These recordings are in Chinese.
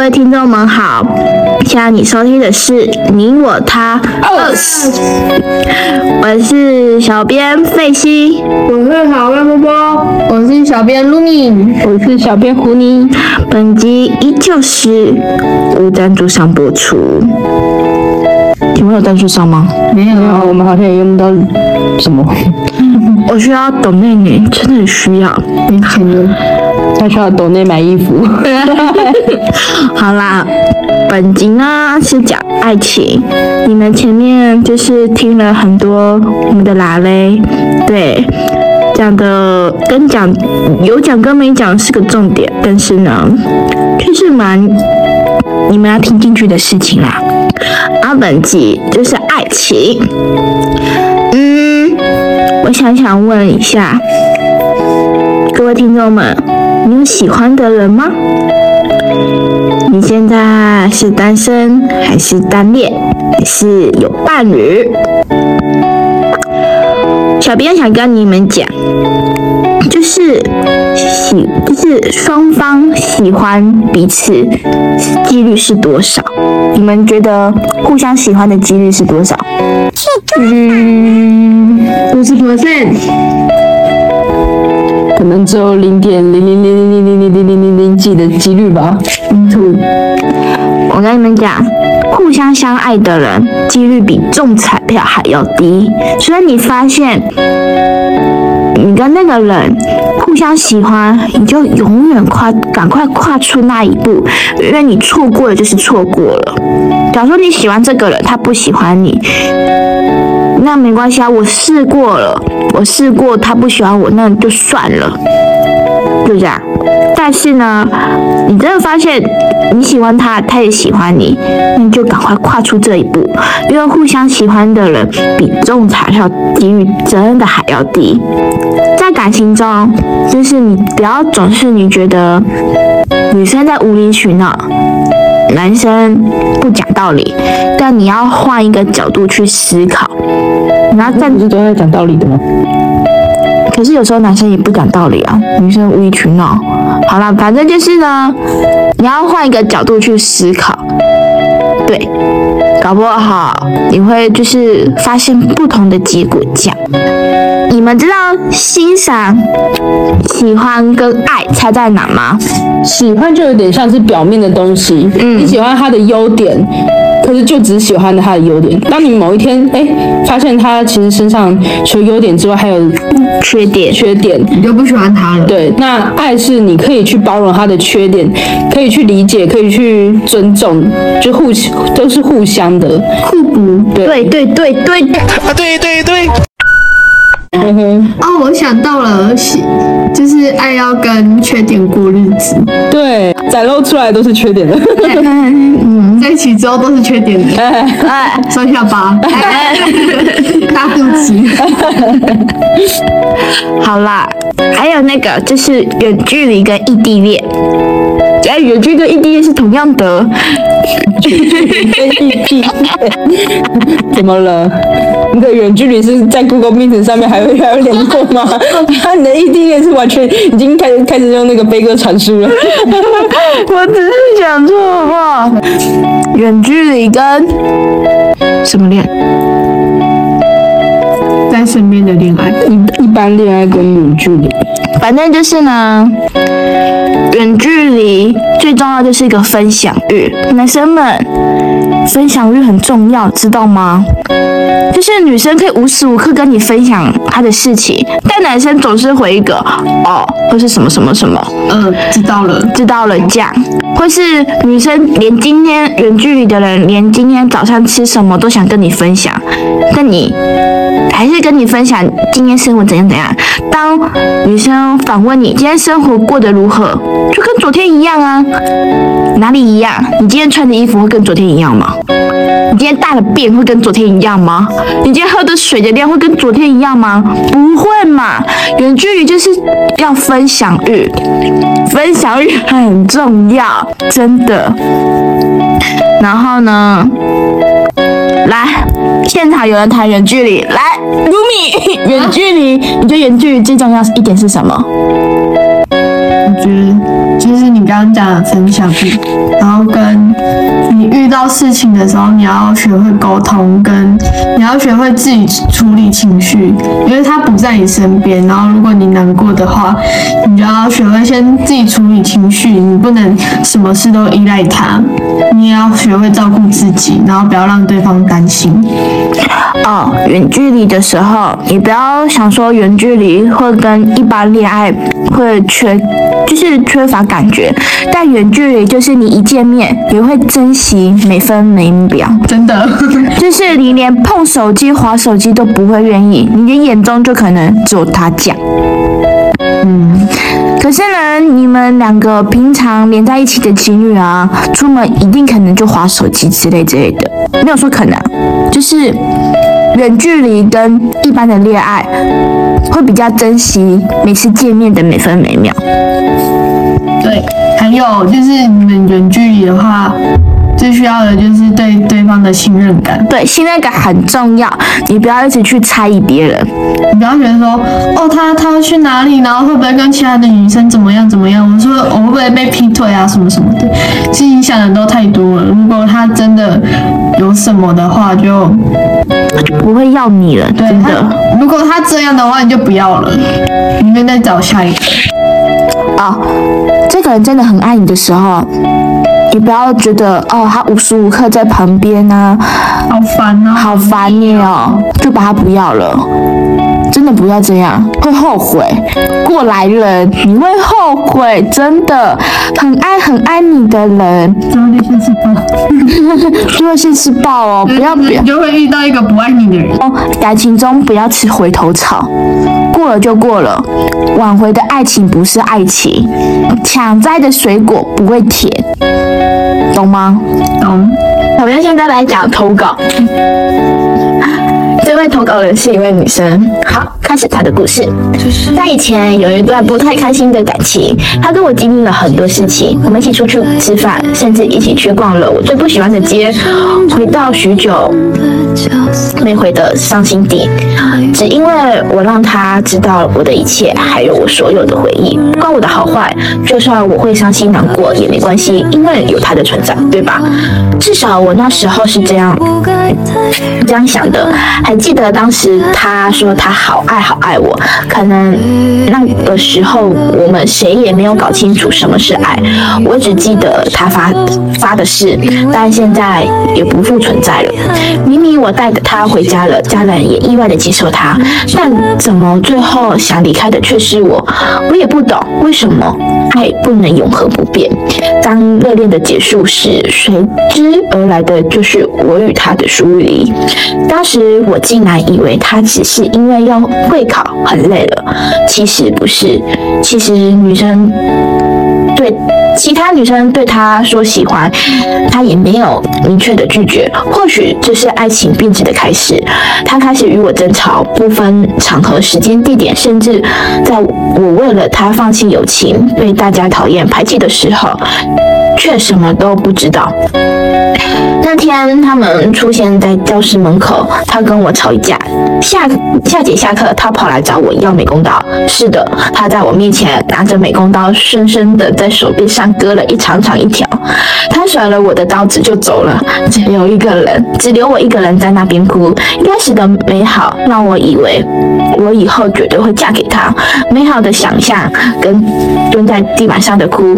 各位听众们好，现在你收听的是你我他二，我是小编费西，我是小编波波，我是小编露米，我是小编胡妮。本集依旧是无赞助商播出，请问有赞助商吗？没有，我们好像也用不到什么。我需要懂内内，真的很需要。没钱了，他需要懂内买衣服。好啦，本集呢是讲爱情。你们前面就是听了很多我们的拉嘞，对，讲的跟讲有讲跟没讲是个重点，但是呢，就是蛮你们要听进去的事情啦。啊，本集就是爱情。我想想问一下各位听众们，你有喜欢的人吗？你现在是单身还是单恋，还是有伴侣？小编想跟你们讲，就是喜，就是双方喜欢彼此几率是多少？你们觉得互相喜欢的几率是多少？嗯，五十 percent，可能只有零点零零零零零零零零零零零几的几率吧。嗯，我跟你们讲，互相相爱的人几率比中彩票还要低，所以你发现你跟那个人互相喜欢，你就永远跨，赶快跨出那一步，因为你错过了就是错过了。假如说你喜欢这个人，他不喜欢你，那没关系啊，我试过了，我试过他不喜欢我，那就算了，就这样。但是呢，你真的发现你喜欢他，他也喜欢你，那你就赶快跨出这一步，因为互相喜欢的人比中彩票几率真的还要低。在感情中，就是你不要总是你觉得女生在无理取闹，男生不讲道理，但你要换一个角度去思考，你要站不是都在讲道理的吗？可是有时候男生也不讲道理啊，女生无理取闹。好了，反正就是呢，你要换一个角度去思考，对，搞不好你会就是发现不同的结果。这样，你们知道欣赏、喜欢跟爱差在哪吗？喜欢就有点像是表面的东西，嗯你喜欢他的优点，可是就只喜欢他的优点。当你某一天哎发现他其实身上除了优点之外还有缺点，缺点，你就不喜欢他了。对，那爱是你可以去包容他的缺点，可以去理解，可以去尊重，就互都是互相的。互补。对，对对对对，啊，对对对，嗯哼，哦，我想到了，喜就是爱要跟缺点过日子，对，展露出来都是缺点的。在一起之后都是缺点的，哎，双下巴，大肚脐，好啦，还有那个就是远距离跟异地恋，哎，远距离跟异地恋是同样的。跟异地恋。怎么了？你的远距离是在 Google Meet 上面还会还有联络吗？那你的异地恋是完全已经开始开始用那个悲歌传输了。我只是讲错话。远距离跟什么恋？在身边的恋爱，一一般恋爱跟远距离，反正就是呢，远距离最重要就是一个分享欲。男生们，分享欲很重要，知道吗？就是女生可以无时无刻跟你分享她的事情，但男生总是回一个哦，或是什么什么什么。嗯，知道了，知道了这样，或是女生连今天远距离的人，连今天早上吃什么都想跟你分享，但你还是跟你分享今天生活怎样怎样。当女生反问你今天生活过得如何，就跟昨天一样啊，哪里一样？你今天穿的衣服会跟昨天一样吗？你今天大的便会跟昨天一样吗？你今天喝的水的量会跟昨天一样吗？不会嘛！远距离就是要分享欲，分享欲很重要，真的。然后呢，来，现场有人谈远距离，来，卢米，远距离，你觉得远距离最重要一点是什么？我觉得就是你刚刚讲的分享力，然后跟你遇到事情的时候，你要学会沟通，跟你要学会自己处理情绪，因为他不在你身边。然后如果你难过的话，你就要学会先自己处理情绪，你不能什么事都依赖他，你也要学会照顾自己，然后不要让对方担心。哦，远距离的时候，你不要想说远距离会跟一般恋爱会缺，就是缺乏感觉。但远距离就是你一见面，你会珍惜每分每秒，真的，就是你连碰手机、划手机都不会愿意，你的眼中就可能只有他这样。嗯，可是呢，你们两个平常连在一起的情侣啊，出门一定可能就划手机之类之类的，没有说可能，就是远距离跟一般的恋爱会比较珍惜每次见面的每分每秒。对，还有就是你们远距离的话，最需要的就是对对方的信任感。对，信任感很重要，你不要一直去猜疑别人。你不要觉得说，哦，他他要去哪里，然后会不会跟其他的女生怎么样怎么样？我说我会不会被劈腿啊，什么什么的，其实你想的都太多了。如果他真的有什么的话，就就不会要你了，对真的。如果他这样的话，你就不要了，你们再找下一个。啊、这个人真的很爱你的时候，你不要觉得哦，他无时无刻在旁边啊，好烦啊、好烦你哦，就把他不要了。真的不要这样，会后悔。过来人，你会后悔，真的。很爱很爱你的人，就先是爆，就会先吃爆哦，不要不要你。就会遇到一个不爱你的人。哦，感情中不要吃回头草，过了就过了。挽回的爱情不是爱情，抢摘的水果不会甜，懂吗？懂？我们现在来讲投稿。这位投稿人是一位女生。好，开始她的故事。在以前有一段不太开心的感情，她跟我经历了很多事情，我们一起出去吃饭，甚至一起去逛了我最不喜欢的街，回到许久没回的伤心地，只因为我让他知道我的一切，还有我所有的回忆，不管我的好坏，就算我会伤心难过也没关系，因为有他的存在，对吧？至少我那时候是这样这样想的。还记得当时他说他好爱好爱我，可能那个时候我们谁也没有搞清楚什么是爱，我只记得他发发的是，但现在也不复存在了。明明我带着他回家了，家人也意外的接受他，但怎么最后想离开的却是我？我也不懂为什么爱不能永恒不变。当热恋的结束时，随之而来的就是我与他的疏离。当时我竟然以为他只是因为要会考很累了，其实不是。其实女生对其他女生对他说喜欢，他也没有明确的拒绝。或许这是爱情变质的开始。他开始与我争吵，不分场合、时间、地点，甚至在我为了他放弃友情、被大家讨厌、排挤的时候，却什么都不知道。那天他们出现在教室门口，他跟我吵一架。下下节下课，他跑来找我要美工刀。是的，他在我面前拿着美工刀，深深的在手臂上割了一长长一条。他甩了我的刀子就走了，只留一个人，只留我一个人在那边哭。一开始的美好让我以为我以后绝对会嫁给他，美好的想象跟蹲在地板上的哭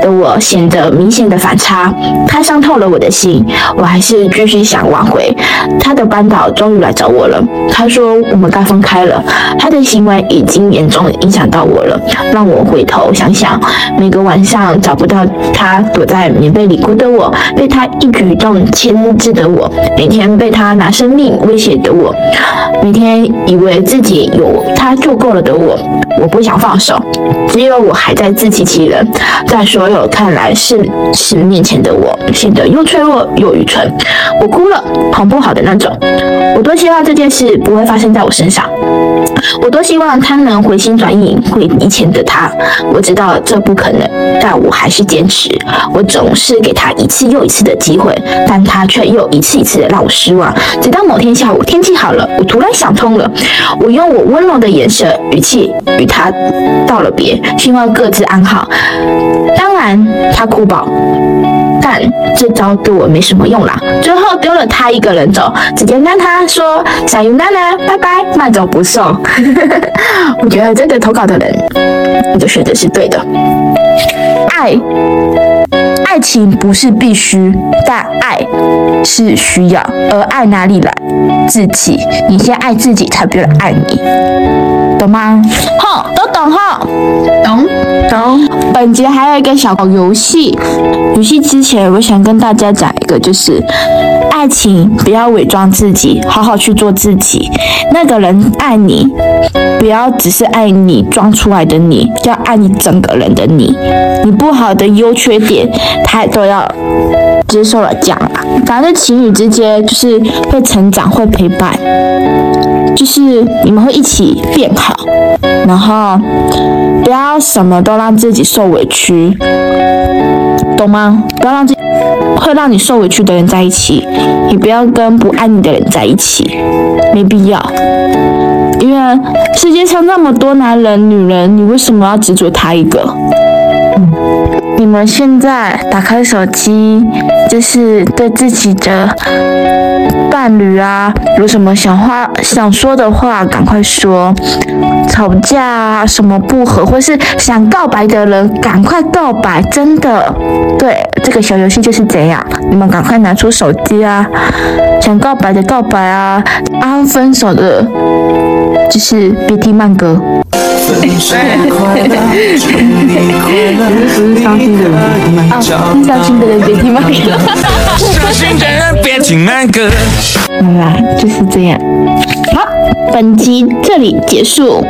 的我显得明显的反差。他伤透了我的心，我还是继续想挽回。他的班导终于来找我了，他说我们该分开了。他的行为已经严重影响到我了，让我回头想想，每个晚上找不到他，躲在棉被里哭的我，被他一举一动牵制的我，每天被他拿生命威胁的我，每天以为自己有他做够了的我，我不想放手，只有我还在自欺欺人，在所有看来是是面前的我，显得又脆弱又愚蠢。我哭了，哄不好的那种。我多希望这件事不会发生在我身上，我多希望他能回心转意，回以前的他。我知道这不可能，但我还是坚持。我总是给他一次又一次的机会，但他却又一次一次的让我失望。直到某天下午，天气好了，我突然想通了，我用我温柔的眼神语气与他道了别，希望各自安好。当然，他哭饱。但这招对我没什么用啦，最后丢了他一个人走，直接跟他说：“小云娜娜，拜拜，慢走不送。”我觉得这个投稿的人，你的选择是对的。爱，爱情不是必须，但爱是需要。而爱哪里来？自己，你先爱自己，才别人爱你，懂吗？吼，都懂吼，懂懂。本节还有一个小游戏，游戏之前我想跟大家讲一个，就是爱情不要伪装自己，好好去做自己。那个人爱你，不要只是爱你装出来的你，要爱你整个人的你。你不好的优缺点，他都要接受了讲吧。反正情侣之间就是会成长，会陪伴，就是你们会一起变好，然后不要什么都让自己受委屈，懂吗？不要让自己会让你受委屈的人在一起，也不要跟不爱你的人在一起，没必要。因为世界上那么多男人、女人，你为什么要执着他一个？你们现在打开手机，就是对自己的伴侣啊，有什么想话想说的话，赶快说。吵架啊，什么不和，或是想告白的人，赶快告白，真的。对，这个小游戏就是这样，你们赶快拿出手机啊，想告白的告白啊，安，分手的，就是别听慢歌。不是伤心的人别听慢歌，伤心的人别听慢歌。伤心的人别听慢歌。好啦，就是这样。好，本集这里结束，